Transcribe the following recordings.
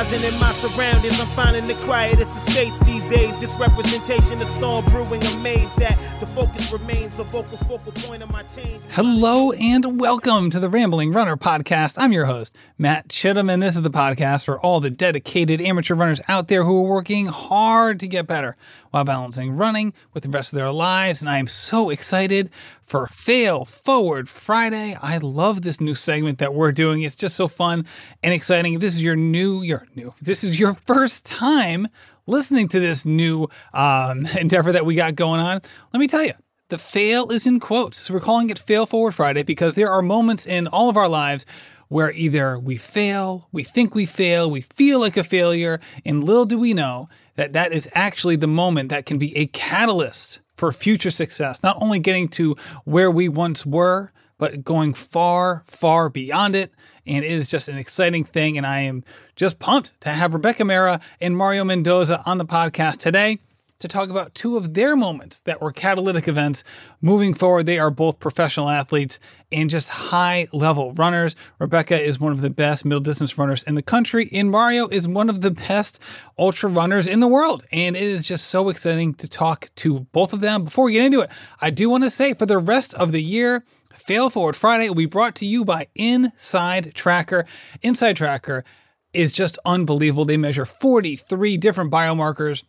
enterprising in my surroundings. I'm finding the quietest estates these days. Just representation of storm brewing. Amazed that the focus remains the vocal focal point of my change. Hello and welcome to the Rambling Runner podcast. I'm your host, Matt Chittum, and this is the podcast for all the dedicated amateur runners out there who are working hard to get better while balancing running with the rest of their lives. And I am so excited for Fail Forward Friday. I love this new segment that we're doing. It's just so fun and exciting. This is your new, your new, this is your first time listening to this new um, endeavor that we got going on, let me tell you, the fail is in quotes. So we're calling it Fail Forward Friday because there are moments in all of our lives where either we fail, we think we fail, we feel like a failure, and little do we know that that is actually the moment that can be a catalyst for future success, not only getting to where we once were, but going far, far beyond it. And it is just an exciting thing. And I am just pumped to have Rebecca Mehra and Mario Mendoza on the podcast today to talk about two of their moments that were catalytic events moving forward. They are both professional athletes and just high level runners. Rebecca is one of the best middle distance runners in the country, and Mario is one of the best ultra runners in the world. And it is just so exciting to talk to both of them. Before we get into it, I do want to say for the rest of the year, Fail Forward Friday will be brought to you by Inside Tracker. Inside Tracker is just unbelievable. They measure 43 different biomarkers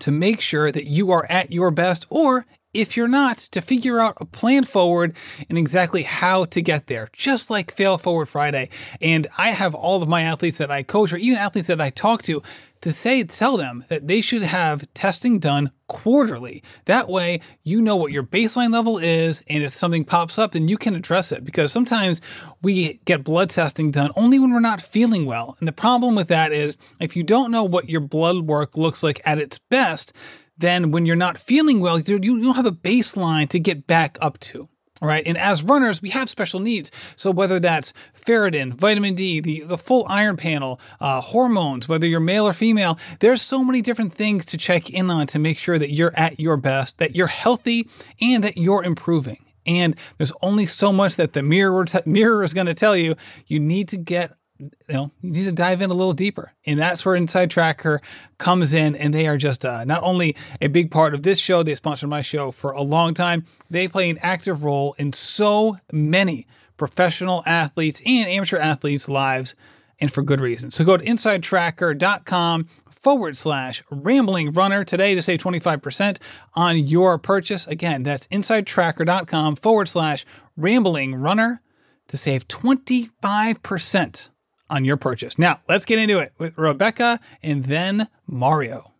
to make sure that you are at your best, or if you're not, to figure out a plan forward and exactly how to get there, just like Fail Forward Friday. And I have all of my athletes that I coach, or even athletes that I talk to, to say, tell them that they should have testing done quarterly. That way, you know what your baseline level is, and if something pops up, then you can address it. Because sometimes we get blood testing done only when we're not feeling well. And the problem with that is if you don't know what your blood work looks like at its best, then when you're not feeling well, you don't have a baseline to get back up to right? And as runners, we have special needs. So whether that's ferritin, vitamin D, the, the full iron panel, uh, hormones, whether you're male or female, there's so many different things to check in on to make sure that you're at your best, that you're healthy, and that you're improving. And there's only so much that the mirror mirror is going to tell you. You need to get you know, you need to dive in a little deeper. And that's where Inside Tracker comes in. And they are just uh, not only a big part of this show, they sponsored my show for a long time, they play an active role in so many professional athletes and amateur athletes' lives, and for good reason. So go to insidetracker.com forward slash rambling runner today to save 25% on your purchase. Again, that's insidetracker.com forward slash rambling runner to save 25% on your purchase. Now, let's get into it with Rebecca and then Mario.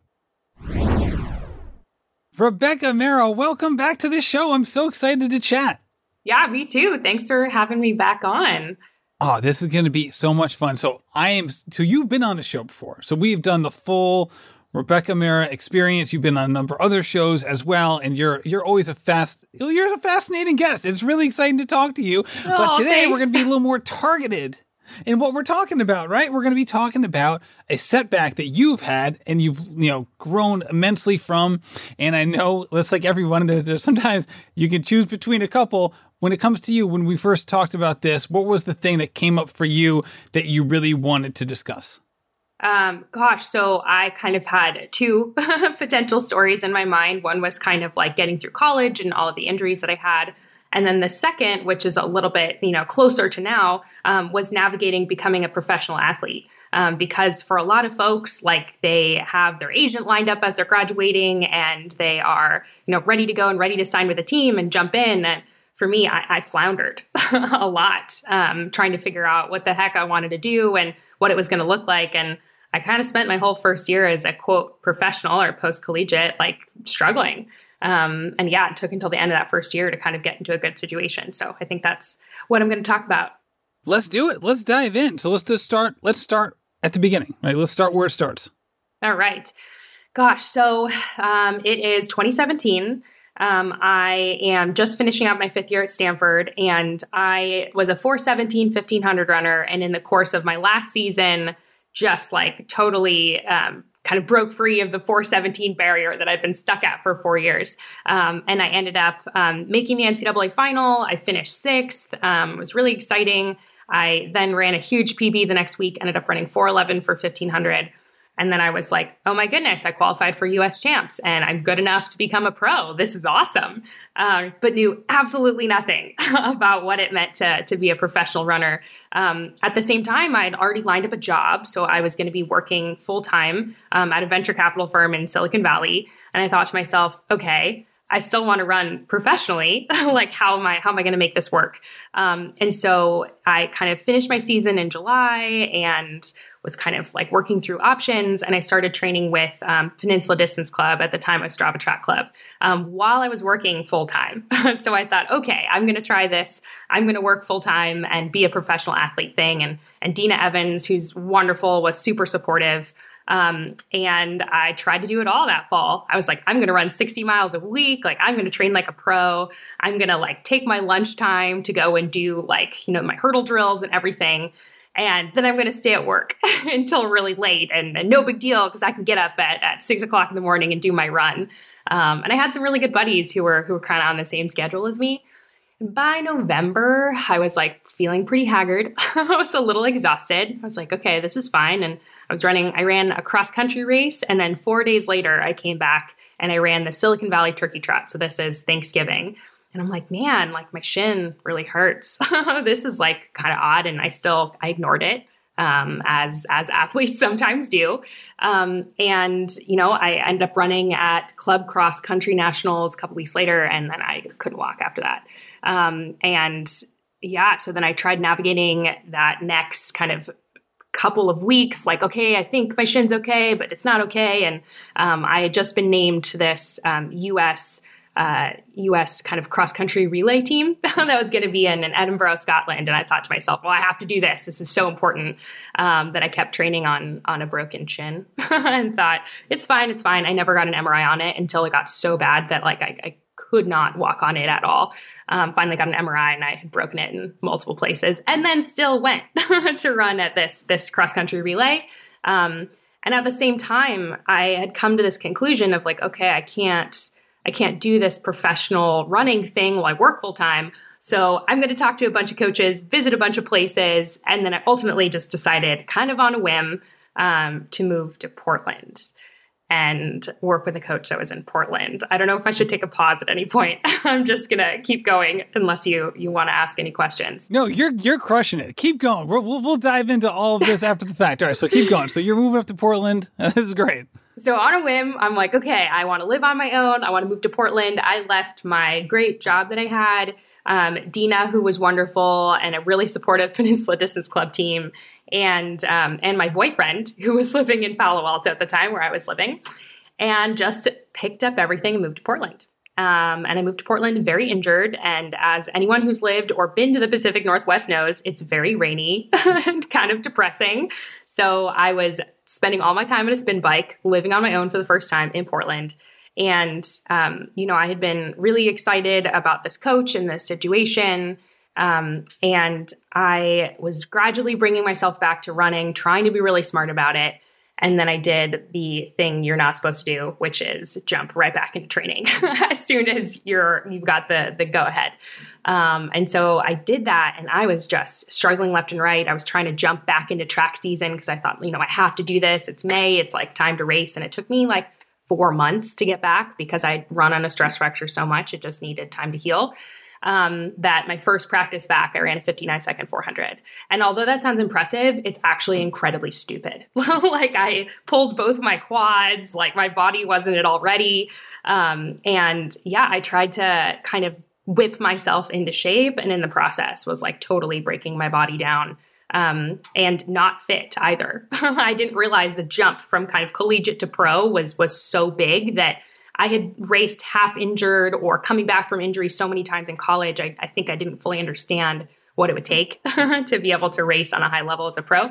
Rebecca Mehra, welcome back to the show. I'm so excited to chat. Yeah, me too. Thanks for having me back on. Oh, this is going to be so much fun. So, I am, so you've been on the show before. So, we've done the full Rebecca Mehra experience. You've been on a number of other shows as well, and you're you're always a fast you're a fascinating guest. It's really exciting to talk to you. Oh, but today thanks. we're going to be a little more targeted in what we're talking about, right? We're going to be talking about a setback that you've had and you've, you know, grown immensely from. And I know it's like everyone, there's, there's sometimes you can choose between a couple. When it comes to you, when we first talked about this, what was the thing that came up for you that you really wanted to discuss? Um, gosh, so I kind of had two potential stories in my mind. One was kind of like getting through college and all of the injuries that I had. And then the second, which is a little bit, you know, closer to now, um, was navigating becoming a professional athlete. Um, because for a lot of folks, like they have their agent lined up as they're graduating and they are, you know, ready to go and ready to sign with a team and jump in. And for me, I, I floundered a lot um, trying to figure out what the heck I wanted to do and what it was going to look like. And I kind of spent my whole first year as a quote professional or post collegiate, like struggling. Um, and yeah, it took until the end of that first year to kind of get into a good situation. So I think that's what I'm going to talk about. Let's do it. Let's dive in. So let's just start. Let's start at the beginning. Right. Let's start where it starts. All right. Gosh. So um, it is 2017. Um, I am just finishing up my fifth year at Stanford, and I was a 417 1500 runner. And in the course of my last season, just like totally um, kind of broke free of the 417 barrier that I'd been stuck at for four years. Um, and I ended up um, making the NCAA final. I finished sixth. Um, it was really exciting. I then ran a huge PB the next week, ended up running 411 for 1500. And then I was like, oh my goodness, I qualified for US champs and I'm good enough to become a pro. This is awesome. Uh, but knew absolutely nothing about what it meant to, to be a professional runner. Um, at the same time, I had already lined up a job. So I was going to be working full time um, at a venture capital firm in Silicon Valley. And I thought to myself, okay, I still want to run professionally. like, how am I? How am I going to make this work? Um, and so I kind of finished my season in July and was kind of like working through options. And I started training with um, Peninsula Distance Club at the time of Strava Track Club um, while I was working full time. so I thought, okay, I'm going to try this. I'm going to work full time and be a professional athlete thing. And and Dena Evans, who's wonderful, was super supportive. Um, and I tried to do it all that fall. I was like, I'm going to run 60 miles a week. Like, I'm going to train like a pro. I'm going to like take my lunchtime to go and do like, you know, my hurdle drills and everything and then I'm going to stay at work until really late, and, and no big deal because I can get up at, at six o'clock in the morning and do my run. Um, and I had some really good buddies who were who were kind of on the same schedule as me. by November, I was like feeling pretty haggard. I was a little exhausted. I was like, okay, this is fine. And I was running. I ran a cross country race, and then four days later, I came back and I ran the Silicon Valley Turkey Trot. So this is Thanksgiving. And I'm like, man, like my shin really hurts. this is like kind of odd. And I still, I ignored it. Um, as as athletes sometimes do, um, and you know I ended up running at club cross country nationals a couple weeks later, and then I couldn't walk after that. Um, and yeah, so then I tried navigating that next kind of couple of weeks like okay i think my shin's okay but it's not okay and um, i had just been named to this um, us uh, U.S. kind of cross country relay team that was going to be in, in, Edinburgh, Scotland, and I thought to myself, well, I have to do this. This is so important um, that I kept training on on a broken shin, and thought it's fine, it's fine. I never got an MRI on it until it got so bad that like I, I could not walk on it at all. Um, finally got an MRI and I had broken it in multiple places, and then still went to run at this this cross country relay. Um, and at the same time, I had come to this conclusion of like, okay, I can't I can't do this professional running thing while I work full time. So I'm going to talk to a bunch of coaches, visit a bunch of places, and then I ultimately just decided, kind of on a whim, um, to move to Portland and work with a coach that was in Portland. I don't know if I should take a pause at any point. I'm just gonna keep going unless you you want to ask any questions. No, you're you're crushing it. Keep going. We'll we'll, we'll dive into all of this after the fact. All right, so keep going. So you're moving up to Portland. this is great. So on a whim, I'm like, okay, I want to live on my own. I want to move to Portland. I left my great job that I had. Um, Dena, who was wonderful and a really supportive Peninsula Distance Club team, and um, and my boyfriend, who was living in Palo Alto at the time where I was living, and just picked up everything and moved to Portland. Um, and I moved to Portland very injured. And as anyone who's lived or been to the Pacific Northwest knows, it's very rainy and kind of depressing. So I was spending all my time on a spin bike, living on my own for the first time in Portland. And, um, you know, I had been really excited about this coach and this situation. Um, and I was gradually bringing myself back to running, trying to be really smart about it. And then I did the thing you're not supposed to do, which is jump right back into training as soon as you're you've got the the go ahead. Um, and so I did that, and I was just struggling left and right. I was trying to jump back into track season because I thought, you know, I have to do this. It's May. It's like time to race, and it took me like four months to get back because I'd run on a stress fracture so much. It just needed time to heal um, that my first practice back, I ran a 59 second 400. And although that sounds impressive, it's actually incredibly stupid. like I pulled both my quads, like my body wasn't at all ready. Um, and yeah, I tried to kind of whip myself into shape and in the process was like totally breaking my body down um, and not fit either. I didn't realize the jump from kind of collegiate to pro was was so big that I had raced half injured or coming back from injury so many times in college. I, I think I didn't fully understand what it would take to be able to race on a high level as a pro.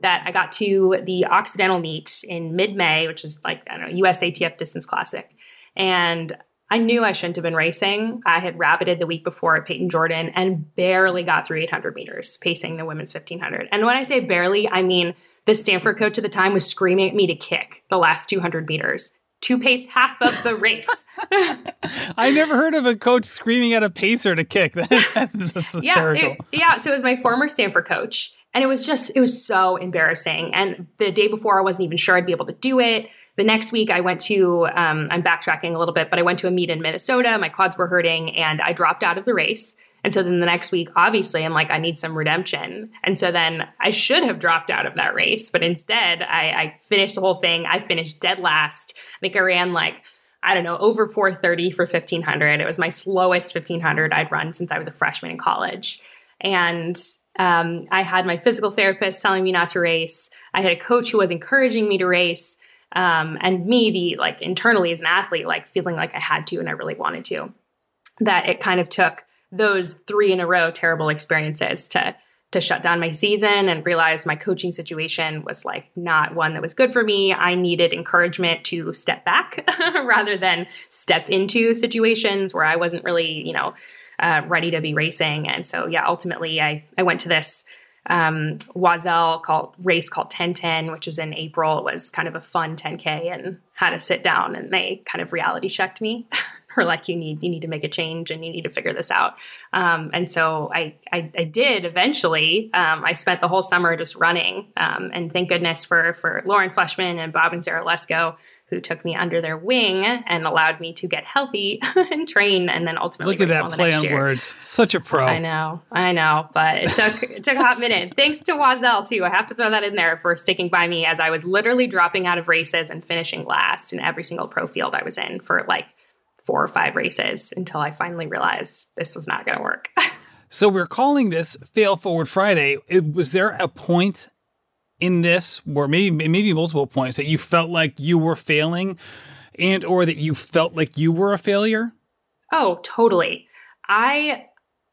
That I got to the Occidental meet in mid May, which is like, I don't know, USATF Distance Classic. And I knew I shouldn't have been racing. I had rabbited the week before at Payton Jordan and barely got through 800 meters pacing the women's 1500. And when I say barely, I mean the Stanford coach at the time was screaming at me to kick the last 200 meters to pace half of the race. I never heard of a coach screaming at a pacer to kick. That's just hysterical. Yeah, it, yeah. So it was my former Stanford coach, and it was just it was so embarrassing. And the day before, I wasn't even sure I'd be able to do it. The next week, I went to um, I'm backtracking a little bit, but I went to a meet in Minnesota. My quads were hurting, and I dropped out of the race. And so then the next week, obviously, I'm like, I need some redemption. And so then I should have dropped out of that race, but instead, I, I finished the whole thing. I finished dead last. I think I ran like I don't know, over 430 for 1500. It was my slowest 1500 I'd run since I was a freshman in college. And um, I had my physical therapist telling me not to race. I had a coach who was encouraging me to race. Um, and me, the like internally as an athlete, like feeling like I had to and I really wanted to. That it kind of took those three in a row terrible experiences to to shut down my season and realize my coaching situation was like not one that was good for me. I needed encouragement to step back rather than step into situations where I wasn't really, you know, uh, ready to be racing. And so, yeah, ultimately, I I went to this um, Oiselle called race called 1010, which was in April. It was kind of a fun 10k, and had to sit down and they kind of reality checked me. Like you need you need to make a change and you need to figure this out. Um, and so I, I, I did eventually. Um, I spent the whole summer just running, um, and thank goodness for for Lauren Fleshman and Bob and Sarah Lesko who took me under their wing and allowed me to get healthy and train, and then ultimately look at that play on year. words. Such a pro. I know, I know, but it took it took a hot minute. Thanks to Oiselle too. I have to throw that in there for sticking by me as I was literally dropping out of races and finishing last in every single pro field I was in for like four or five races until I finally realized this was not going to work. so we're calling this Fail Forward Friday. It, was there a point in this where maybe maybe multiple points that you felt like you were failing and or that you felt like you were a failure? Oh, totally. I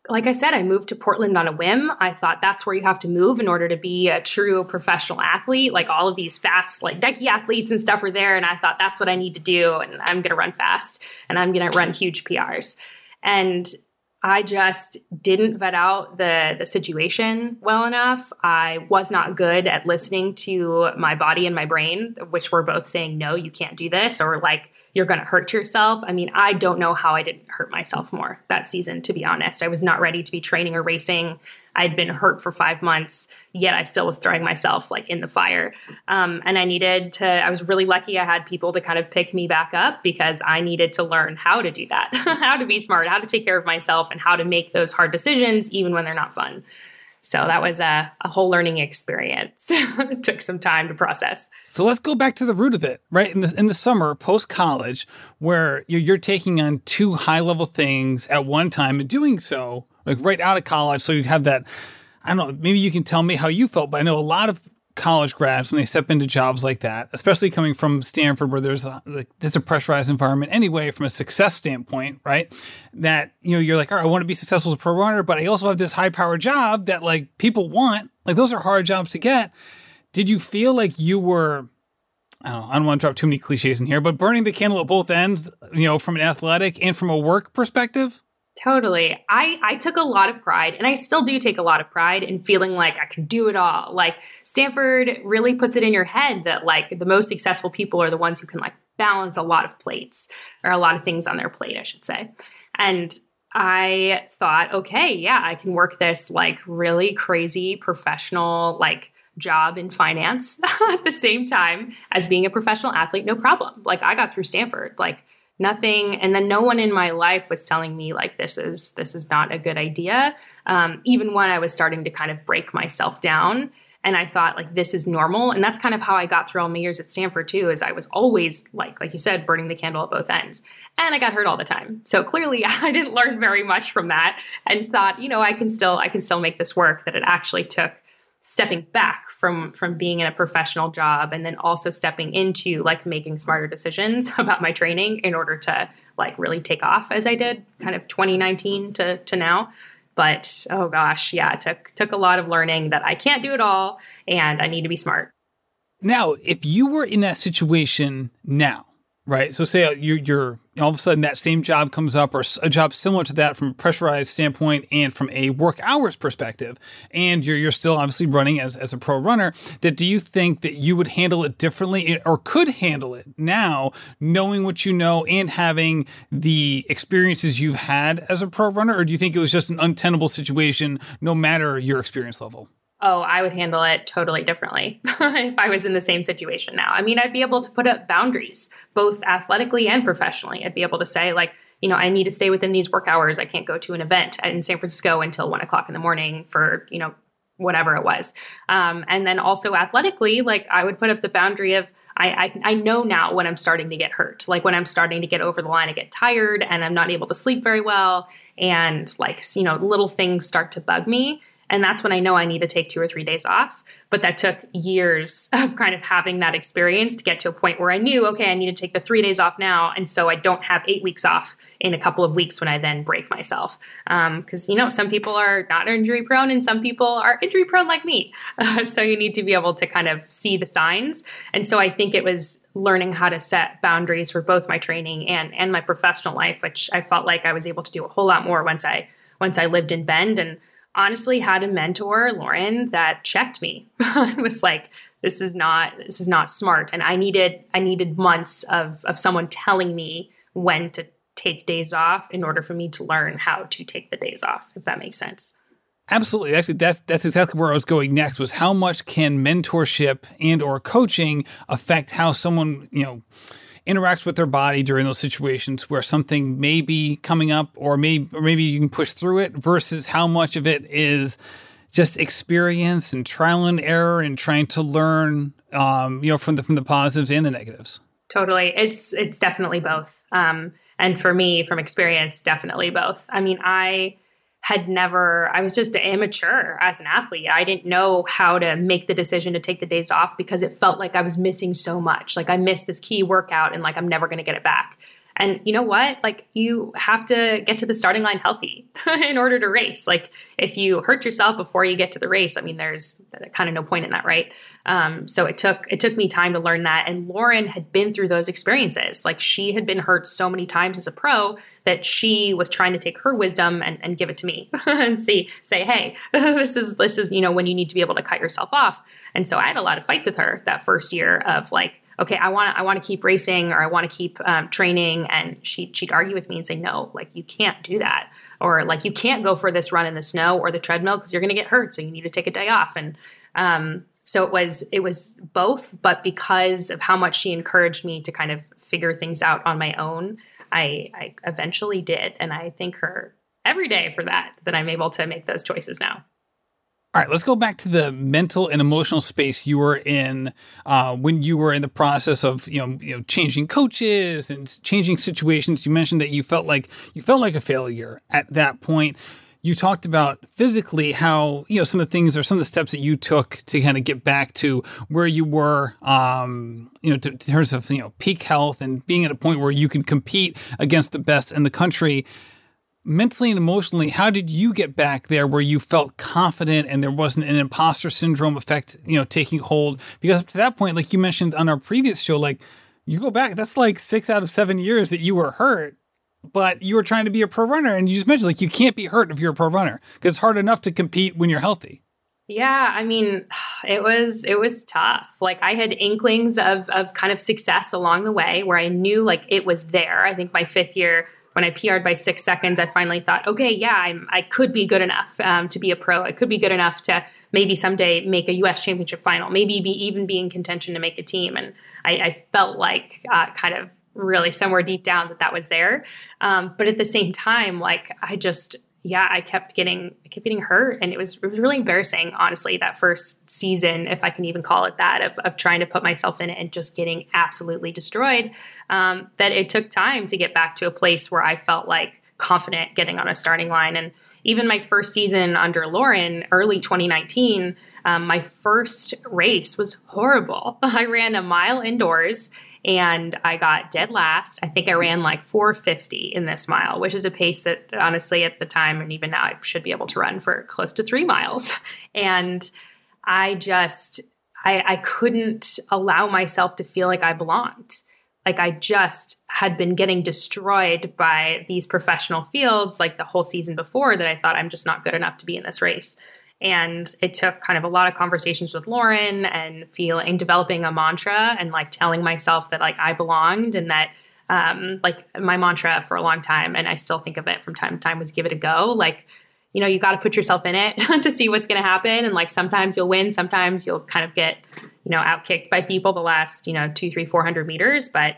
like I said, I moved to Portland on a whim. I thought that's where you have to move in order to be a true professional athlete. Like all of these fast, like Nike athletes and stuff were there. And I thought that's what I need to do. And I'm going to run fast and I'm going to run huge PRs. And I just didn't vet out the, the situation well enough. I was not good at listening to my body and my brain, which were both saying, no, you can't do this, or like, you're going to hurt yourself. I mean, I don't know how I didn't hurt myself more that season, to be honest. I was not ready to be training or racing. I'd been hurt for five months, yet I still was throwing myself like in the fire. Um, and I needed to, I was really lucky I had people to kind of pick me back up because I needed to learn how to do that, how to be smart, how to take care of myself, and how to make those hard decisions, even when they're not fun. So that was a, a whole learning experience. it took some time to process. So let's go back to the root of it, right? In the, in the summer, post college, where you're, you're taking on two high level things at one time and doing so like right out of college. So you have that. I don't know. Maybe you can tell me how you felt, but I know a lot of college grads when they step into jobs like that, especially coming from Stanford, where there's a, like, there's a pressurized environment anyway, from a success standpoint, right? That you know you're like, all right, I want to be successful as a pro runner, but I also have this high power job that like people want. Like those are hard jobs to get. Did you feel like you were? I don't, I don't want to drop too many cliches in here, but burning the candle at both ends, you know, from an athletic and from a work perspective. Totally. I, I took a lot of pride, and I still do take a lot of pride in feeling like I can do it all. Like Stanford really puts it in your head that like the most successful people are the ones who can like balance a lot of plates or a lot of things on their plate, I should say. And I thought, okay, yeah, I can work this like really crazy professional like job in finance at the same time as being a professional athlete, no problem. Like I got through Stanford. Like nothing and then no one in my life was telling me like this is this is not a good idea. Um, even when i was starting to kind of break myself down and i thought like this is normal and that's kind of how i got through all my years at stanford too is i was always like like you said burning the candle at both ends and i got hurt all the time. So clearly i didn't learn very much from that and thought you know i can still i can still make this work that it actually took stepping back from from being in a professional job and then also stepping into like making smarter decisions about my training in order to like really take off as I did kind of 2019 to to now. But oh gosh yeah it took took a lot of learning that I can't do it all and I need to be smart. Now if you were in that situation now right? So say you're you're all of a sudden that same job comes up or a job similar to that from a pressurized standpoint and from a work hours perspective. And you're, you're still obviously running as, as a pro runner. That do you think that you would handle it differently eh, or could handle it now knowing what you know and having the experiences you've had as a pro runner? Or do you think it was just an untenable situation no matter your experience level oh, I would handle it totally differently if I was in the same situation now. I mean, I'd be able to put up boundaries, both athletically and professionally. I'd be able to say, like, you know, I need to stay within these work hours. I can't go to an event in San Francisco until one o'clock in the morning for, you know, whatever it was. Um, and then also athletically, like, I would put up the boundary of, I, I, I know now when I'm starting to get hurt, like when I'm starting to get over the line, I get tired and I'm not able to sleep very well, and like you know little things start to bug me and that's when I know I need to take two or three days off. But that took years of kind of having that experience to get to a point where I knew, okay, I need to take the three days off now. And so I don't have eight weeks off in a couple of weeks when I then break myself. Because, um, you know, some people are not injury prone and some people are injury prone like me. Uh, so you need to be able to kind of see the signs. And so I think it was learning how to set boundaries for both my training and and my professional life, which I felt like I was able to do a whole lot more once I once I lived in Bend and honestly had a mentor, Lauren, that checked me. I was like, this is not this is not smart. And I needed I needed months of of someone telling me when to take days off in order for me to learn how to take the days off, if that makes sense. Absolutely. Actually, that's that's exactly where I was going next. Was how much can mentorship and or coaching affect how someone you know interacts with their body during those situations where something may be coming up or maybe or maybe you can push through it versus how much of it is just experience and trial and error and trying to learn um, you know from the from the positives and the negatives. Totally. It's it's definitely both. Um, and for me from experience definitely both. I mean i had never i was just amateur as an athlete. I didn't know how to make the decision to take the days off because it felt like i was missing so much. Like i missed this key workout and like i'm never going to get it back and you know what? Like you have to get to the starting line healthy in order to race. Like if you hurt yourself before you get to the race, I mean, there's kind of no point in that, right? Um, so it took it took me time to learn that. And Lauren had been through those experiences. Like she had been hurt so many times as a pro that she was trying to take her wisdom and, and give it to me and see say, hey, this is this is you know when you need to be able to cut yourself off. And so I had a lot of fights with her that first year of like okay, I want to I want to keep racing or I want to keep um, training, and she she'd argue with me and say, no, like you can't do that, or like you can't go for this run in the snow or the treadmill because you're going to get hurt, so you need to take a day off. And um, so it was it was both, but because of how much she encouraged me to kind of figure things out on my own, I, I eventually did, and I thank her every day for that that I'm able to make those choices now. All right, let's go back to the mental and emotional space you were in uh, when you were in the process of you know you know changing coaches and changing situations. You mentioned that you felt like you felt like a failure at that point. You talked about physically how you know some of the things or some of the steps that you took to kind of get back to where you were, um, you know, to, in terms of you know peak health and being at a point where you can compete against the best in the country mentally and emotionally, how did you get back there where you felt confident and there wasn't an imposter syndrome effect, you know, taking hold? Because up to that point, like you mentioned on our previous show, like you go back, that's like six out of seven years that you were hurt, but you were trying to be a pro runner. And you just mentioned like you can't be hurt if you're a pro runner because it's hard enough to compete when you're healthy. Yeah, I mean, it was it was tough. Like I had inklings of of kind of success along the way where I knew like it was there. I think my fifth year when I PR'd by six seconds, I finally thought, okay, yeah, I'm, I could be good enough um, to be a pro. I could be good enough to maybe someday make a U.S. championship final, maybe be even be in contention to make a team. And I, I felt like uh, kind of really somewhere deep down that that was there. Um, but at the same time, like I just yeah, I kept getting I kept getting hurt, and it was it was really embarrassing, honestly. That first season, if I can even call it that, of of trying to put myself in it and just getting absolutely destroyed. Um, that it took time to get back to a place where I felt like confident getting on a starting line. And even my first season under Lauren, early 2019, um, my first race was horrible. I ran a mile indoors and I got dead last. I think I ran like 450 in this mile, which is a pace that honestly at the time and even now I should be able to run for close to three miles. And I just, I, I couldn't allow myself to feel like I belonged. like I just had been getting destroyed by these professional fields like the whole season before that I thought I'm just not good enough to be in this race. And it took kind of a lot of conversations with Lauren and feeling developing a mantra and like telling myself that like I belonged and that um, like my mantra for a long time, and I still think of it from time to time was give it a go. Like, you know, you got to put yourself in it to see what's going to happen. And like sometimes you'll win, sometimes you'll kind of get, you know, outkicked by people the last, you know, two, three, four hundred meters. But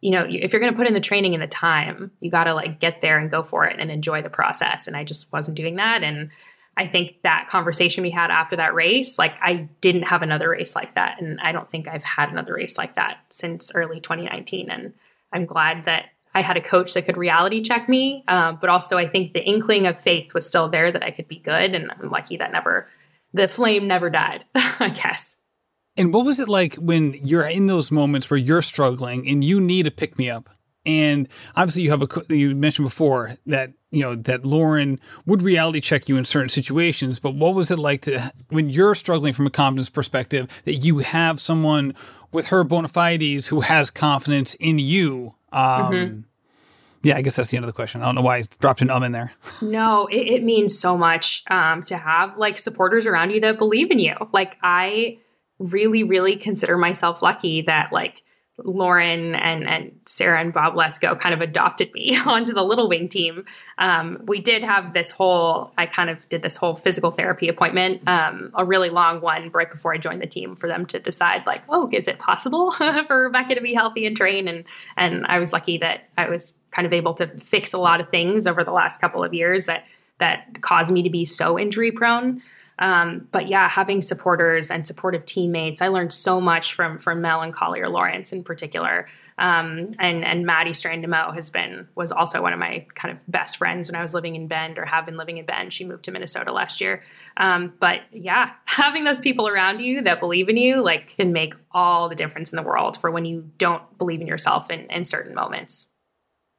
you know, if you're going to put in the training and the time, you got to like get there and go for it and enjoy the process. And I just wasn't doing that. And I think that conversation we had after that race, like I didn't have another race like that. And I don't think I've had another race like that since early 2019. And I'm glad that I had a coach that could reality check me. Uh, but also, I think the inkling of faith was still there that I could be good. And I'm lucky that never, the flame never died, I guess. And what was it like when you're in those moments where you're struggling and you need a pick me up? And obviously, you have a you mentioned before that you know that Lauren would reality check you in certain situations. But what was it like to when you're struggling from a confidence perspective that you have someone with her bona fides who has confidence in you? Um, mm-hmm. Yeah, I guess that's the end of the question. I don't know why I dropped an um in there. No, it, it means so much um, to have like supporters around you that believe in you. Like I really, really consider myself lucky that like Lauren and, and Sarah and Bob Lesko kind of adopted me onto the Little Wing team. Um, we did have this whole, I kind of did this whole physical therapy appointment, um, a really long one right before I joined the team for them to decide like, oh, is it possible for Rebecca to be healthy and train? And, and I was lucky that I was kind of able to fix a lot of things over the last couple of years that, that caused me to be so injury prone. Um, but yeah, having supporters and supportive teammates, I learned so much from from Mel and Collier Lawrence in particular. Um, and and Maddie Strandemo has been was also one of my kind of best friends when I was living in Bend or have been living in Bend. She moved to Minnesota last year. Um, but yeah, having those people around you that believe in you like can make all the difference in the world for when you don't believe in yourself in, in certain moments.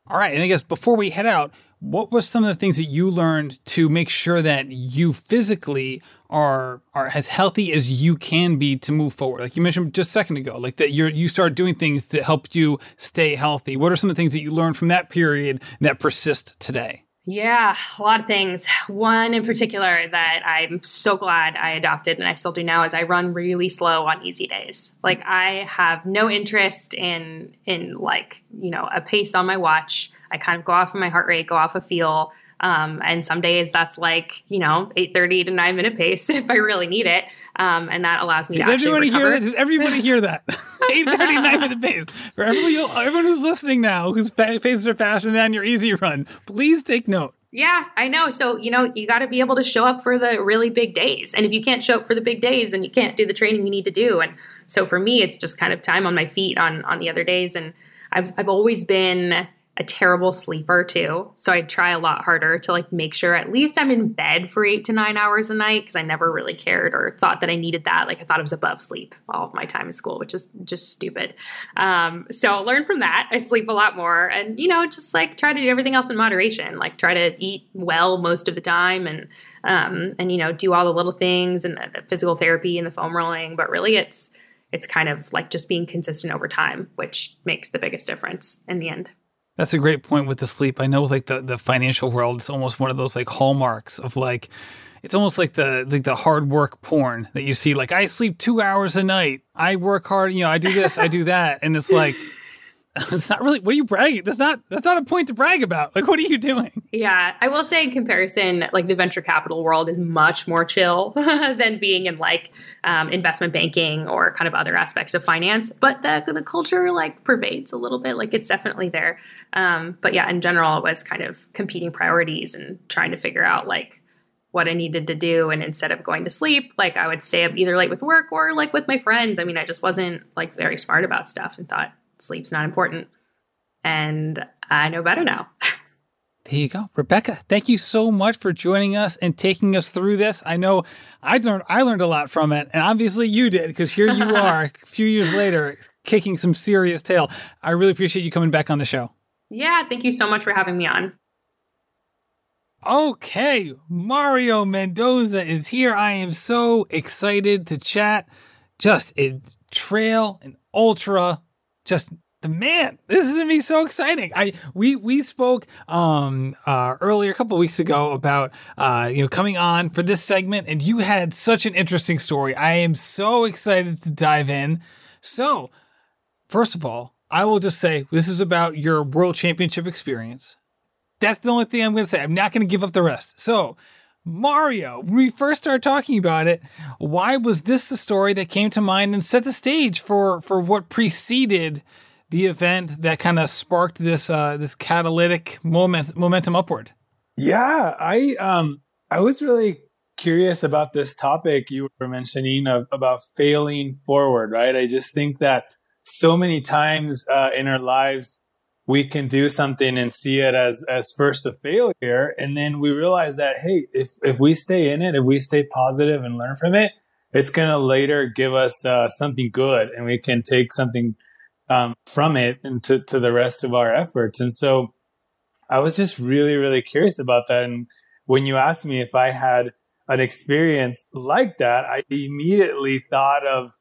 All right, and I guess before we head out, what were some of the things that you learned to make sure that you physically are are as healthy as you can be to move forward like you mentioned just a second ago like that you you start doing things to help you stay healthy what are some of the things that you learned from that period that persist today yeah, a lot of things. One in particular that I'm so glad I adopted and I still do now is I run really slow on easy days. Like I have no interest in in like, you know, a pace on my watch. I kind of go off of my heart rate, go off a of feel. Um, and some days that's like, you know, 830 to nine minute pace if I really need it. Um, and that allows me Does to everybody hear that? Does everybody hear that? 830, nine minute pace. For everyone, everyone who's listening now, whose paces are faster than your easy run, please take note. Yeah, I know. So, you know, you got to be able to show up for the really big days. And if you can't show up for the big days, then you can't do the training you need to do. And so for me, it's just kind of time on my feet on on the other days and I've I've always been a terrible sleeper too. So I try a lot harder to like make sure at least I'm in bed for eight to nine hours a night because I never really cared or thought that I needed that. Like I thought it was above sleep all of my time in school, which is just stupid. Um, so learn from that. I sleep a lot more and, you know, just like try to do everything else in moderation, like try to eat well most of the time and, um, and, you know, do all the little things and the, the physical therapy and the foam rolling. But really it's, it's kind of like just being consistent over time, which makes the biggest difference in the end. That's a great point with the sleep. I know like the, the financial world, it's almost one of those like hallmarks of like it's almost like the like the hard work porn that you see. Like I sleep two hours a night. I work hard, you know, I do this, I do that. And it's like it's not really what are you bragging that's not that's not a point to brag about like what are you doing yeah i will say in comparison like the venture capital world is much more chill than being in like um, investment banking or kind of other aspects of finance but the, the culture like pervades a little bit like it's definitely there um, but yeah in general it was kind of competing priorities and trying to figure out like what I needed to do. And instead of going to sleep, like I would stay up either late with work or like with my friends. I mean, I just wasn't like very smart about stuff and thought sleep's not important. And I know better now. There you go. Rebecca, thank you so much for joining us and taking us through this. I know I learned I learned a lot from it, and obviously you did, because here you are a few years later kicking some serious tail. I really appreciate you coming back on the show. Yeah, thank you so much for having me on. Okay, Mario Mendoza is here. I am so excited to chat. Just a trail, and ultra just the man. This is gonna be so exciting. I we we spoke um uh earlier a couple weeks ago about uh you know coming on for this segment and you had such an interesting story. I am so excited to dive in. So, first of all, I will just say this is about your world championship experience. That's the only thing I'm to say. I'm not to give up the rest. So, Mario, when we first started talking about it, why was this the story that came to mind and set the stage for for what preceded the event that kind of sparked this uh, this catalytic moment momentum upward? Yeah, I um I was really curious about this topic you were mentioning of, about failing forward, right? I just think that so many times uh, in our lives we can do something and see it as as first a failure. And then we realize that hey if if we stay in it if we stay positive and learn from it it's going to later give us uh, something good and we can take something um, from it into to the rest of our efforts. And so i was just really really curious about that. And when you asked me if i had an experience like that i immediately thought of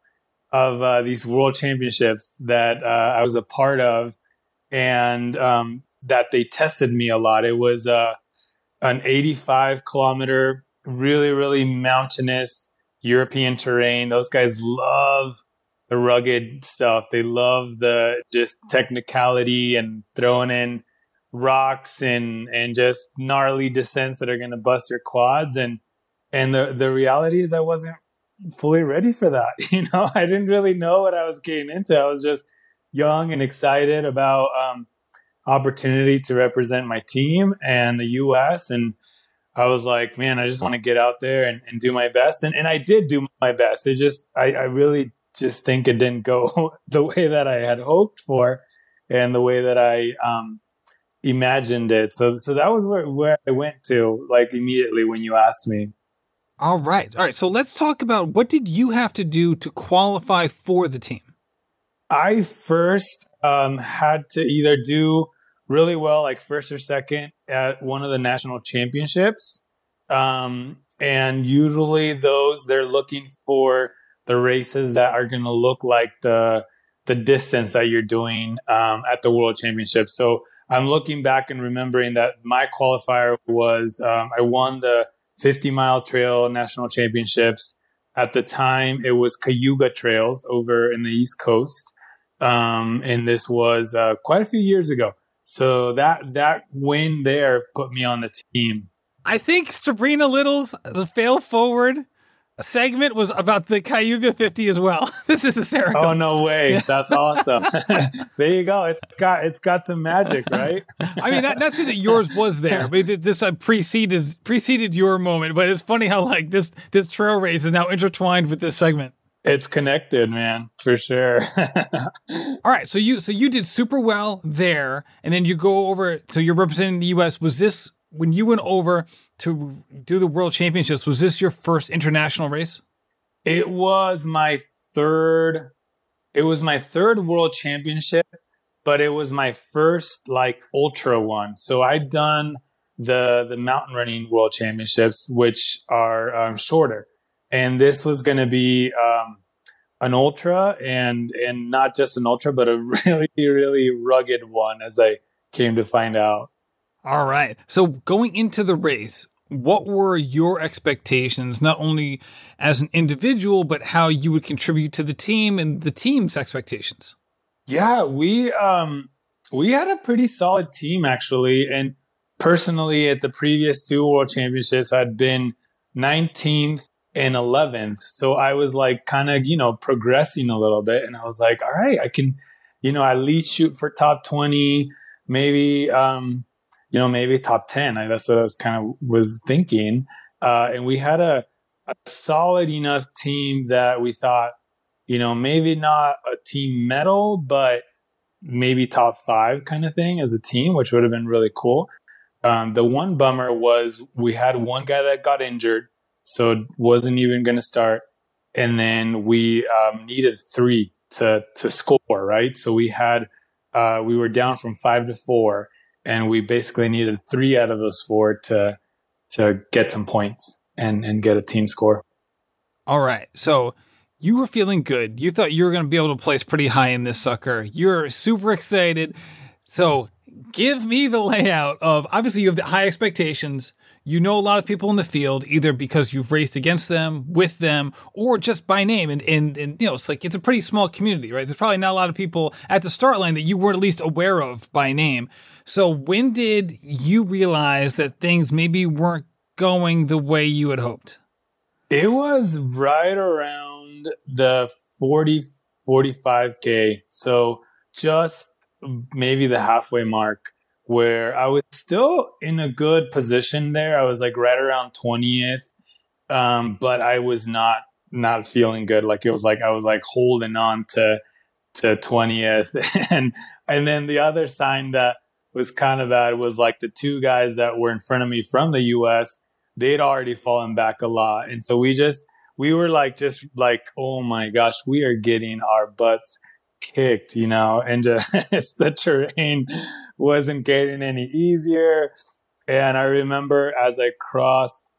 of uh, these world championships that uh, I was a part of, and um, that they tested me a lot. It was uh, an 85 kilometer, really, really mountainous European terrain. Those guys love the rugged stuff. They love the just technicality and throwing in rocks and and just gnarly descents that are going to bust your quads and and the the reality is I wasn't fully ready for that. You know, I didn't really know what I was getting into. I was just young and excited about um, opportunity to represent my team and the U.S. And I was like, man, I just want to get out there and, and, do my best. And, and I did do my best. It just, I, I really just think it didn't go the way that I had hoped for and the way that I um, imagined it. So, so that was where, where I went to like immediately when you asked me. All right. All right. So let's talk about what did you have to do to qualify for the team? I first um, had to either do really well, like first or second at one of the national championships. Um, and usually those they're looking for the races that are going to look like the the distance that you're doing um, at the world championship. So I'm looking back and remembering that my qualifier was um, I won the 50 mile trail national championships. At the time, it was Cayuga Trails over in the East Coast. Um, and this was uh, quite a few years ago. So that that win there put me on the team. I think Sabrina Little's the fail forward segment was about the Cayuga 50 as well. this is hysterical. Oh no way! That's awesome. there you go. It's got it's got some magic, right? I mean, not, not saying that yours was there, but this uh, preceded preceded your moment. But it's funny how like this this trail race is now intertwined with this segment. It's connected, man, for sure. All right, so you so you did super well there, and then you go over. So you're representing the U.S. Was this when you went over to do the World Championships? Was this your first international race? It was my third. It was my third World Championship, but it was my first like ultra one. So I'd done the the mountain running World Championships, which are um, shorter and this was going to be um, an ultra and and not just an ultra but a really really rugged one as i came to find out. All right. So going into the race what were your expectations not only as an individual but how you would contribute to the team and the team's expectations? Yeah we um we had a pretty solid team actually. And personally at the previous two world championships i'd been 19th in 11th. So I was like kind of, you know, progressing a little bit. And I was like, all right, I can, you know, at least shoot for top 20, maybe, um, you know, maybe top 10. I, that's what I was kind of was thinking. Uh, and we had a, a solid enough team that we thought, you know, maybe not a team medal, but maybe top five kind of thing as a team, which would have been really cool. Um, the one bummer was we had one guy that got injured so it wasn't even going to start. And then we um, needed three to to score, right? So we had uh, we were down from five to four, and we basically needed three out of those four to to get some points and and get a team score. All right, so you were feeling good. You thought you were going to be able to place pretty high in this sucker. You're super excited. So, give me the layout of obviously you have the high expectations. You know a lot of people in the field, either because you've raced against them, with them, or just by name. And, and, and you know, it's like it's a pretty small community, right? There's probably not a lot of people at the start line that you weren't at least aware of by name. So, when did you realize that things maybe weren't going the way you had hoped? It was right around the 40, 45K. So just maybe the halfway mark where I was still in a good position there. I was like right around 20th. Um, but I was not not feeling good. Like it was like I was like holding on to to 20th. and and then the other sign that was kind of bad was like the two guys that were in front of me from the US they'd already fallen back a lot. And so we just, we were like, just like, oh my gosh, we are getting our butts kicked, you know, and just the terrain wasn't getting any easier. And I remember as I crossed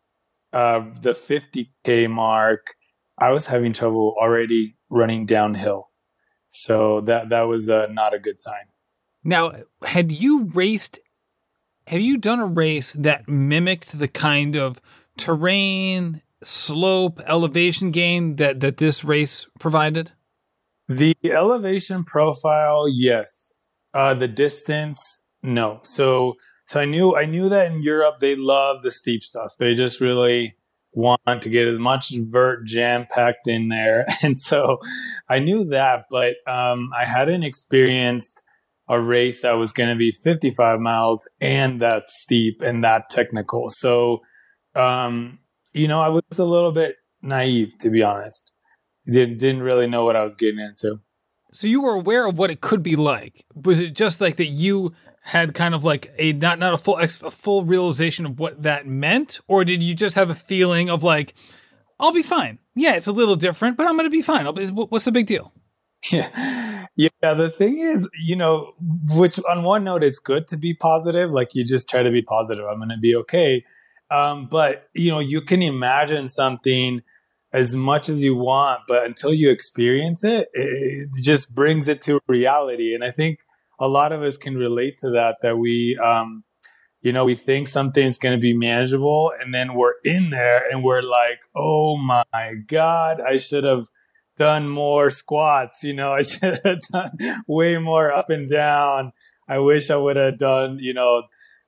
uh, the 50K mark, I was having trouble already running downhill. So that, that was uh, not a good sign. Now, had you raced have you done a race that mimicked the kind of terrain, slope, elevation gain that, that this race provided? The elevation profile, yes. Uh, the distance, no. So, so I knew I knew that in Europe they love the steep stuff. They just really want to get as much vert jam packed in there, and so I knew that. But um, I hadn't experienced a race that was going to be 55 miles and that steep and that technical. So, um, you know, I was a little bit naive, to be honest. Didn't, didn't really know what I was getting into. So you were aware of what it could be like. Was it just like that you had kind of like a not not a full a full realization of what that meant, or did you just have a feeling of like, I'll be fine? Yeah, it's a little different, but I'm going to be fine. Be, what's the big deal? Yeah. Yeah. The thing is, you know, which on one note, it's good to be positive. Like you just try to be positive. I'm going to be okay. Um, but, you know, you can imagine something as much as you want, but until you experience it, it just brings it to reality. And I think a lot of us can relate to that, that we, um, you know, we think something's going to be manageable and then we're in there and we're like, oh my God, I should have done more squats. You know, I should have done way more up and down. I wish I would have done, you know,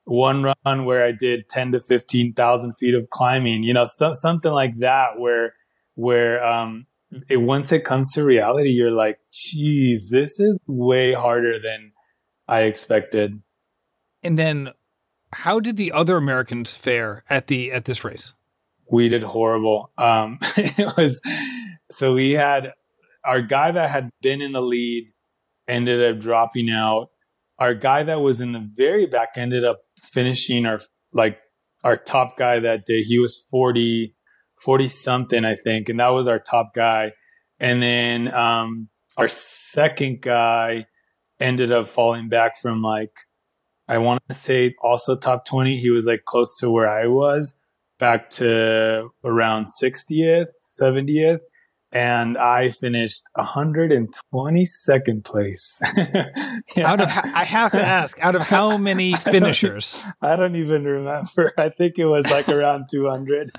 one run where I did 10 to 15,000 feet of climbing, you know, st- something like that where, where, um, it, once it comes to reality, you're like, geez, this is way harder than I expected. And then how did the other Americans fare at the, at this race? We did horrible. Um, it was, so we had our guy that had been in the lead ended up dropping out. Our guy that was in the very back ended up finishing our like our top guy that day. He was 40, 40 something, I think. And that was our top guy. And then um, our second guy ended up falling back from like, I want to say also top 20. He was like close to where I was back to around 60th, 70th and I finished 122nd place. yeah. Out of I have to ask, out of how many finishers? I don't, I don't even remember. I think it was like around 200.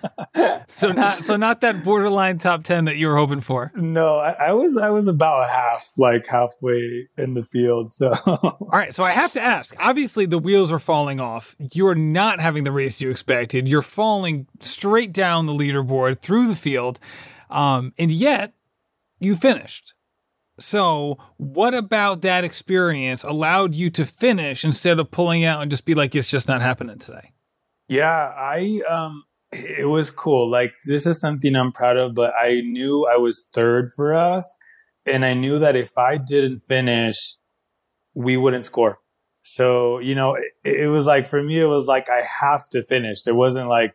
so not so not that borderline top 10 that you were hoping for. No, I, I was I was about half, like halfway in the field. So all right, so I have to ask. Obviously, the wheels are falling off. You're not having the race you expected. You're falling straight down the leaderboard through the field. Um, and yet you finished. So, what about that experience allowed you to finish instead of pulling out and just be like, it's just not happening today? Yeah, I, um, it was cool. Like, this is something I'm proud of, but I knew I was third for us. And I knew that if I didn't finish, we wouldn't score. So, you know, it, it was like, for me, it was like, I have to finish. It wasn't like,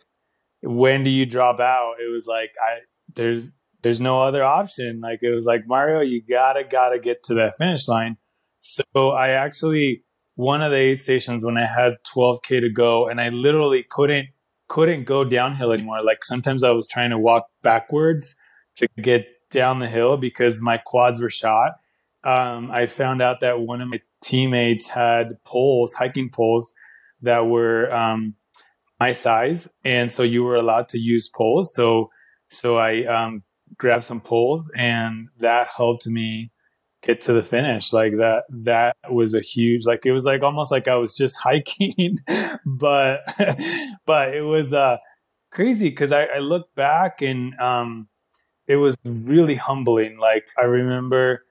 when do you drop out? It was like, I, there's there's no other option. Like it was like Mario, you gotta gotta get to that finish line. So I actually one of the aid stations when I had 12k to go, and I literally couldn't couldn't go downhill anymore. Like sometimes I was trying to walk backwards to get down the hill because my quads were shot. Um, I found out that one of my teammates had poles, hiking poles that were um, my size, and so you were allowed to use poles. So so I um, grabbed some poles, and that helped me get to the finish. Like that that was a huge like it was like almost like I was just hiking, but but it was uh crazy because I, I look back and um it was really humbling. Like I remember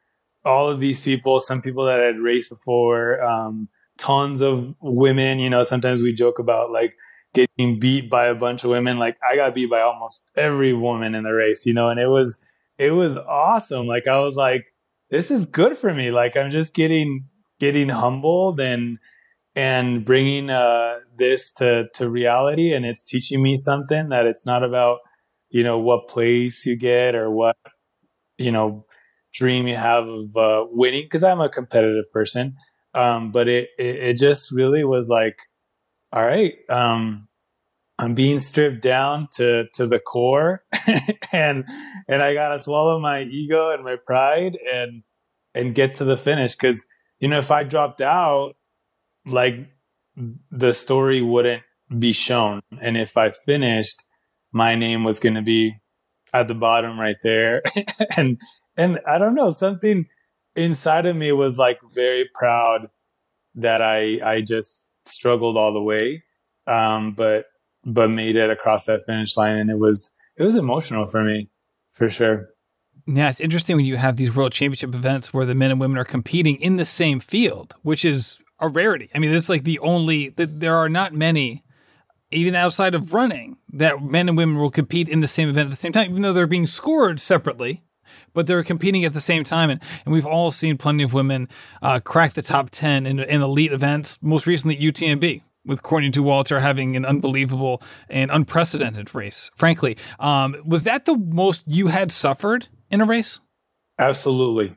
all of these people, some people that I had raced before, um, tons of women, you know, sometimes we joke about like getting beat by a bunch of women. Like I got beat by almost every woman in the race, you know, and it was, it was awesome. Like I was like, this is good for me. Like I'm just getting, getting humbled and, and bringing, uh, this to, to reality. And it's teaching me something that it's not about, you know, what place you get or what, you know, dream you have of uh, winning because I'm a competitive person. Um, but it, it, it just really was like, all right, um, I'm being stripped down to to the core, and and I gotta swallow my ego and my pride and and get to the finish because you know if I dropped out, like the story wouldn't be shown, and if I finished, my name was going to be at the bottom right there, and and I don't know, something inside of me was like very proud that I I just struggled all the way, um, but but made it across that finish line, and it was it was emotional for me, for sure. Yeah, it's interesting when you have these world championship events where the men and women are competing in the same field, which is a rarity. I mean, it's like the only that there are not many, even outside of running, that men and women will compete in the same event at the same time, even though they're being scored separately but they're competing at the same time. And, and we've all seen plenty of women uh, crack the top 10 in, in elite events, most recently UTMB with Courtney Dauwalter having an unbelievable and unprecedented race, frankly. Um, was that the most you had suffered in a race? Absolutely.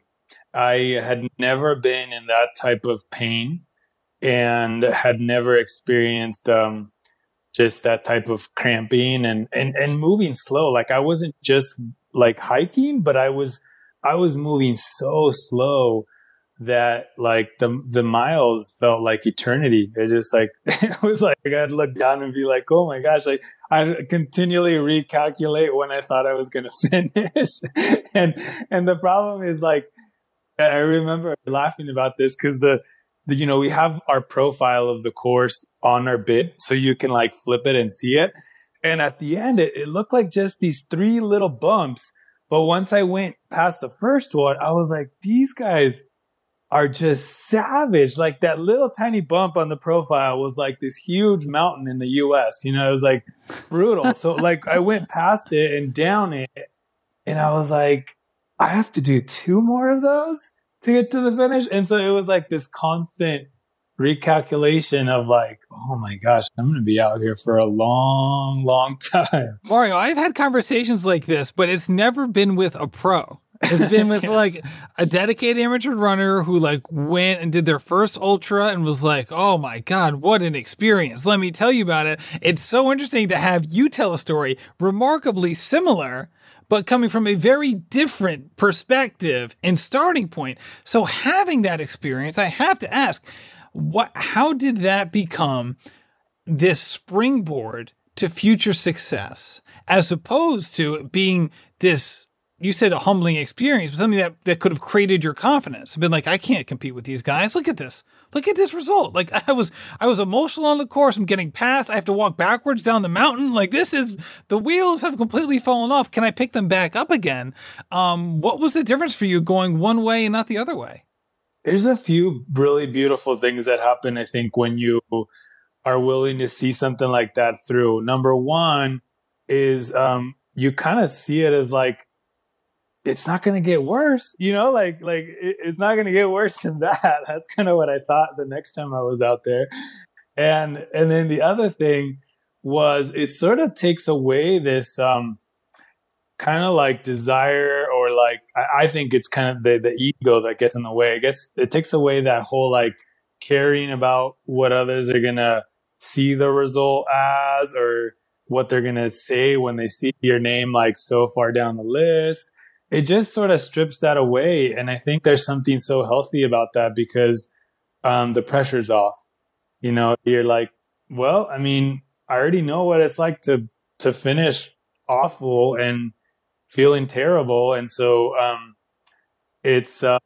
I had never been in that type of pain and had never experienced um, just that type of cramping and, and, and moving slow. Like I wasn't just like hiking, but I was I was moving so slow that like the the miles felt like eternity. It just like it was like I'd look down and be like, oh my gosh! Like I continually recalculate when I thought I was to finish, and and the problem is like I remember laughing about this because the, the you know we have our profile of the course on our bit, so you can like flip it and see it, and at the end, it, it looked like just these three little bumps. But once I went past the first one, I was like, these guys are just savage. Like that little tiny bump on the profile was like this huge mountain in the US. You know, it was like brutal. so like I went past it and down it and I was like, I have to do two more of those to get to the finish. And so it was like this constant recalculation of like, oh my gosh, I'm going to be out here for a long, long time. Mario, I've had conversations like this, but it's never been with a pro. It's been with yes. like a dedicated amateur runner who like went and did their first ultra and was like, "Oh my god, what an experience. Let me tell you about it." It's so interesting to have you tell a story remarkably similar but coming from a very different perspective and starting point. So having that experience, I have to ask, what how did that become this springboard to future success as opposed to being this you said a humbling experience, but something that, that could have created your confidence. Been like, I can't compete with these guys. Look at this. Look at this result. Like I was, I was emotional on the course. I'm getting past. I have to walk backwards down the mountain. Like this is the wheels have completely fallen off. Can I pick them back up again? Um, what was the difference for you going one way and not the other way? There's a few really beautiful things that happen, I think, when you are willing to see something like that through. Number one is um, you kind of see it as like, it's not going to get worse, you know, like, like it, it's not going to get worse than that. That's kind of what I thought the next time I was out there. And, and then the other thing was it sort of takes away this, um, kind of like desire like I, I, think it's kind of the, the ego that gets in the way. It gets it takes away that whole like caring about what others are gonna see the result as or what they're gonna say when they see your name like so far down the list. it just sort of strips that away. And I think there's something so healthy about that because um, the pressure's off. You know, you're like, well, I mean, I already know what it's like to to finish awful and feeling terrible, and so um, it's uh,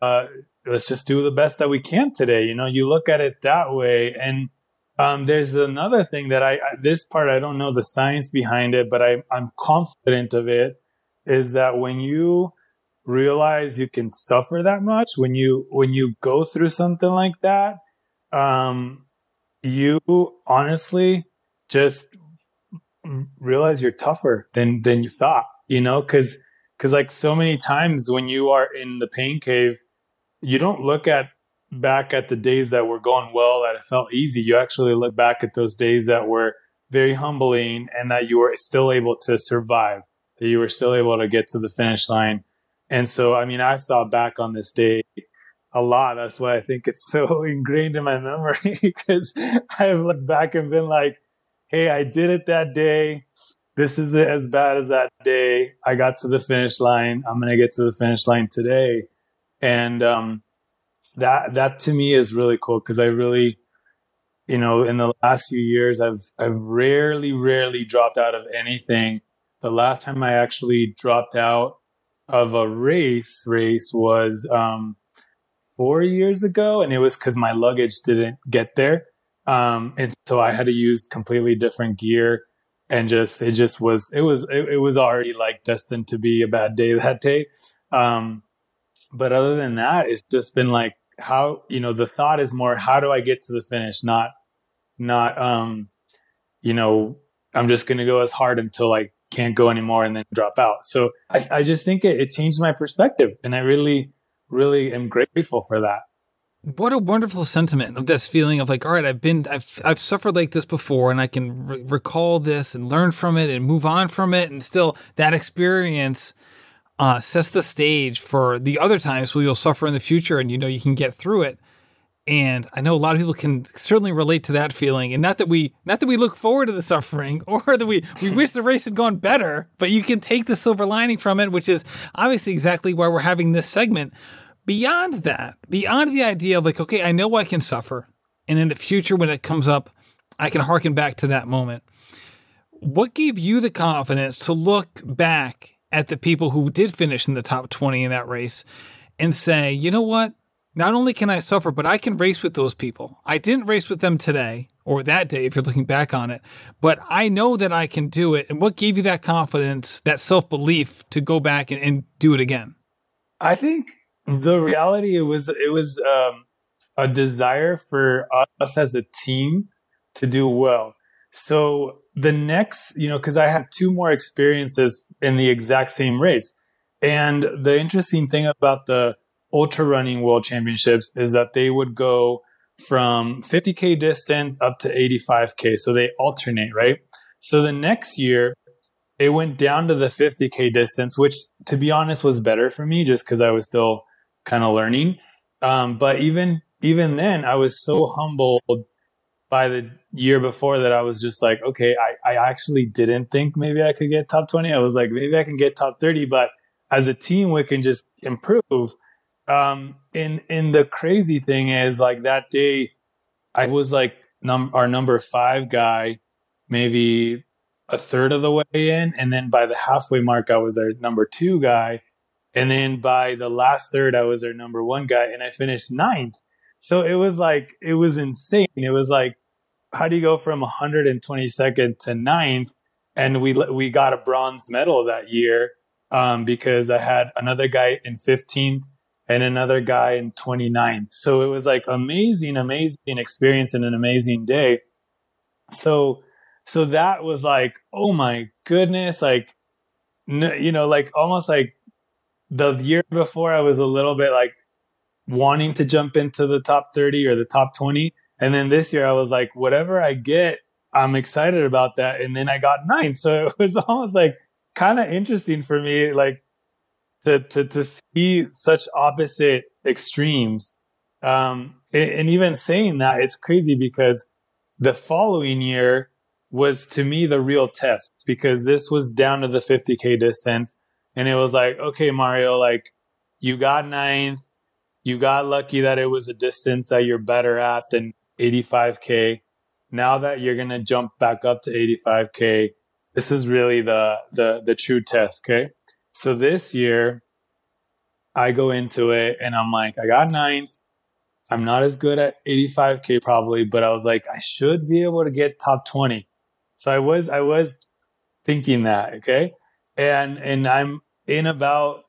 let's just do the best that we can today. You know, you look at it that way, and um, there's another thing that I, I this part I don't know the science behind it, but I I'm confident of it is that when you realize you can suffer that much when you when you go through something like that um you honestly just realize you're tougher than than you thought you know because because like so many times when you are in the pain cave you don't look at back at the days that were going well that it felt easy. You actually look back at those days that were very humbling and that you were still able to survive that you were still able to get to the finish line. And so i mean i thought back on this day a lot. That's why i think it's so ingrained in my memory because i've looked back and been like hey, I did it that day. This is it as bad as that day. I got to the finish line. I'm going to get to the finish line today. And um, that that to me is really cool because I really, you know, in the last few years, I've I've rarely, rarely dropped out of anything. The last time I actually dropped out of a race race was um, four years ago, and it was because my luggage didn't get there. Um, and so I had to use completely different gear and just, it just was, it was, it, it was already like destined to be a bad day that day. Um, but other than that, it's just been like, how, you know, the thought is more, how do I get to the finish? Not, not, um, you know, I'm just to go as hard until I can't go anymore and then drop out. So I, I just think it, it changed my perspective and I really, really am grateful for that what a wonderful sentiment of this feeling of like, all right, I've been, I've, I've suffered like this before, and I can re- recall this and learn from it and move on from it, and still that experience uh, sets the stage for the other times where you'll suffer in the future, and you know you can get through it. And I know a lot of people can certainly relate to that feeling, and not that we, not that we look forward to the suffering or that we we wish the race had gone better, but you can take the silver lining from it, which is obviously exactly why we're having this segment Beyond that, beyond the idea of like, okay, I know I can suffer. And in the future, when it comes up, I can harken back to that moment. What gave you the confidence to look back at the people who did finish in the top 20 in that race and say, you know what? Not only can I suffer, but I can race with those people. I didn't race with them today or that day if you're looking back on it, but I know that I can do it. And what gave you that confidence, that self belief to go back and, and do it again? I think the reality it was it was um, a desire for us as a team to do well. So the next, you know, because I had two more experiences in the exact same race, and the interesting thing about the ultra running world championships is that they would go from 50k distance up to 85k, so they alternate, right? So the next year it went down to the 50k distance, which to be honest was better for me just because I was still kind of learning. Um, but even even then, I was so humbled by the year before that I was just like, okay, I, I actually didn't think maybe I could get top 20. I was like, maybe I can get top 30, but as a team, we can just improve. Um, and, and the crazy thing is like that day, I was like num- our number five guy, maybe a third of the way in. And then by the halfway mark, I was our number two guy. And then by the last third, I was their number one guy and I finished ninth. So it was like, it was insane. It was like, how do you go from 122nd to ninth? And we, we got a bronze medal that year um, because I had another guy in 15th and another guy in 29th. So it was like amazing, amazing experience and an amazing day. So, so that was like, oh my goodness, like, you know, like almost like the year before I was a little bit like wanting to jump into the top 30 or the top 20. And then this year I was like, whatever I get, I'm excited about that. And then I got ninth. So it was almost like kind of interesting for me, like to, to, to see such opposite extremes. Um, and, and even saying that it's crazy because the following year was to me the real test because this was down to the 50k distance and it was like, okay, Mario, like you got ninth. You got lucky that it was a distance that you're better at than 85k. Now that you're gonna jump back up to 85k, this is really the the the true test. Okay, so this year I go into it and I'm like, I got ninth. I'm not as good at 85k probably, but I was like, I should be able to get top 20. So I was I was thinking that, okay? And and I'm in about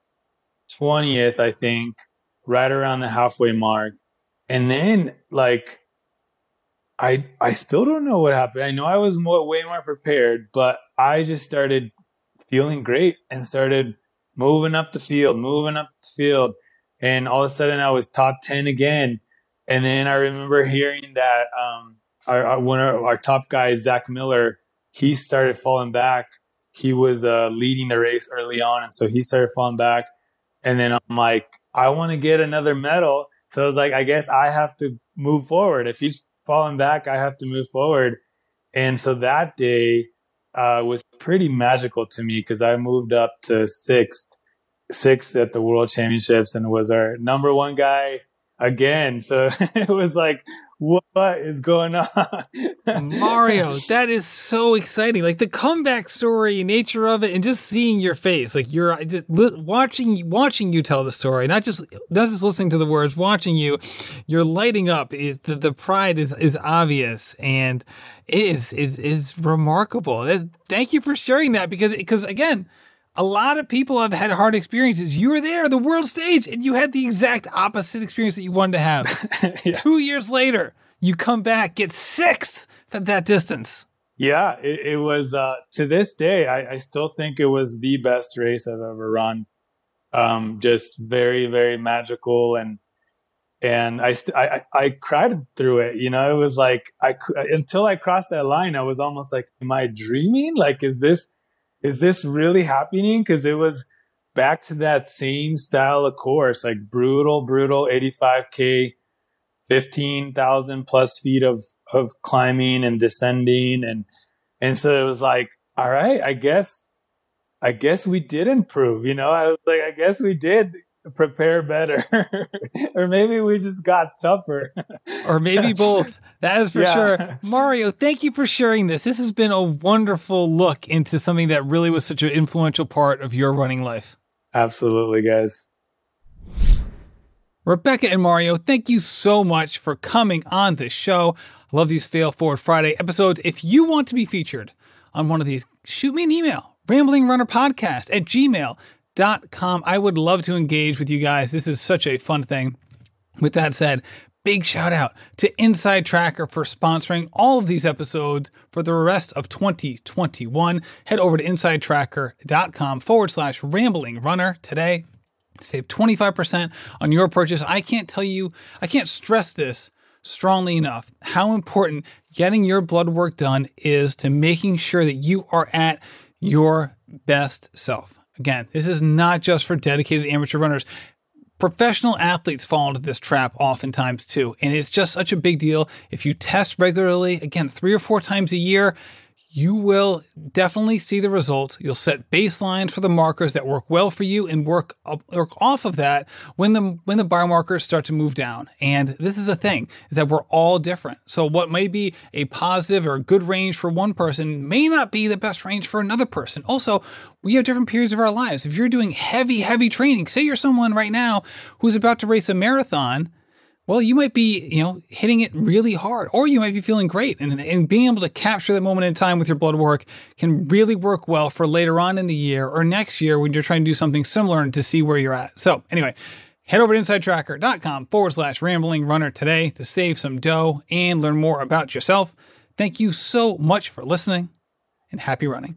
20th, I think, right around the halfway mark. And then like I I still don't know what happened. I know I was more, way more prepared, but I just started feeling great and started moving up the field, moving up the field, and all of a sudden I was top ten again. And then I remember hearing that um, our, our one of our top guys, Zach Miller, he started falling back. He was uh, leading the race early on, and so he started falling back. And then I'm like, I want to get another medal. So I was like, I guess I have to move forward. If he's falling back, I have to move forward. And so that day uh, was pretty magical to me because I moved up to sixth, sixth at the World Championships, and was our number one guy again. So it was like, what is going on? Mario, that is so exciting. Like the comeback story, nature of it, and just seeing your face, like you're watching watching you tell the story, not just not just listening to the words, watching you, you're lighting up. Is the, the pride is is obvious and it is is is remarkable. Thank you for sharing that because because again a lot of people have had hard experiences. You were there, the world stage, and you had the exact opposite experience that you wanted to have. yeah. Two years later, you come back, get sixth at that distance. Yeah, it, it was uh, to this day. I, I, still think it was the best race I've ever run. Um, just very, very magical, and and I, st- I I cried through it. You know, it was like I until I crossed that line, I was almost like, "Am I dreaming? Like, is this?" Is this really happening? Because it was back to that same style of course, like brutal, brutal 85K, 15,000 plus feet of, of climbing and descending. And, and so it was like, all right, I guess, I guess we did improve. You know, I was like, I guess we did prepare better. Or maybe we just got tougher. Or maybe both. That is for yeah. sure. Mario thank you for sharing this. This has been a wonderful look into something that really was such an influential part of your running life. Absolutely guys. Rebecca and mario thank you so much for coming on this show. I love these fail forward friday episodes. If you want to be featured on one of these shoot me an email rambling runner podcast at gmail com. I would love to engage with you guys. This is such a fun thing. With that said, big shout out to Inside Tracker for sponsoring all of these episodes for the rest of 2021. Head over to insidetracker.com forward slash rambling runner today. Save 25% on your purchase. I can't tell you, I can't stress this strongly enough how important getting your blood work done is to making sure that you are at your best self. Again, this is not just for dedicated amateur runners. Professional athletes fall into this trap oftentimes too. And it's just such a big deal. If you test regularly, again, three or four times a year, you will definitely see the results. You'll set baselines for the markers that work well for you and work up, work off of that when the when the biomarkers start to move down. And this is the thing is that we're all different. So what may be a positive or a good range for one person may not be the best range for another person. Also, we have different periods of our lives. If you're doing heavy heavy training, say you're someone right now who's about to race a marathon, well, you might be, you know, hitting it really hard, or you might be feeling great. And, and being able to capture that moment in time with your blood work can really work well for later on in the year or next year when you're trying to do something similar and to see where you're at. So, anyway, head over to insidetracker.com forward slash rambling runner today to save some dough and learn more about yourself. Thank you so much for listening and happy running.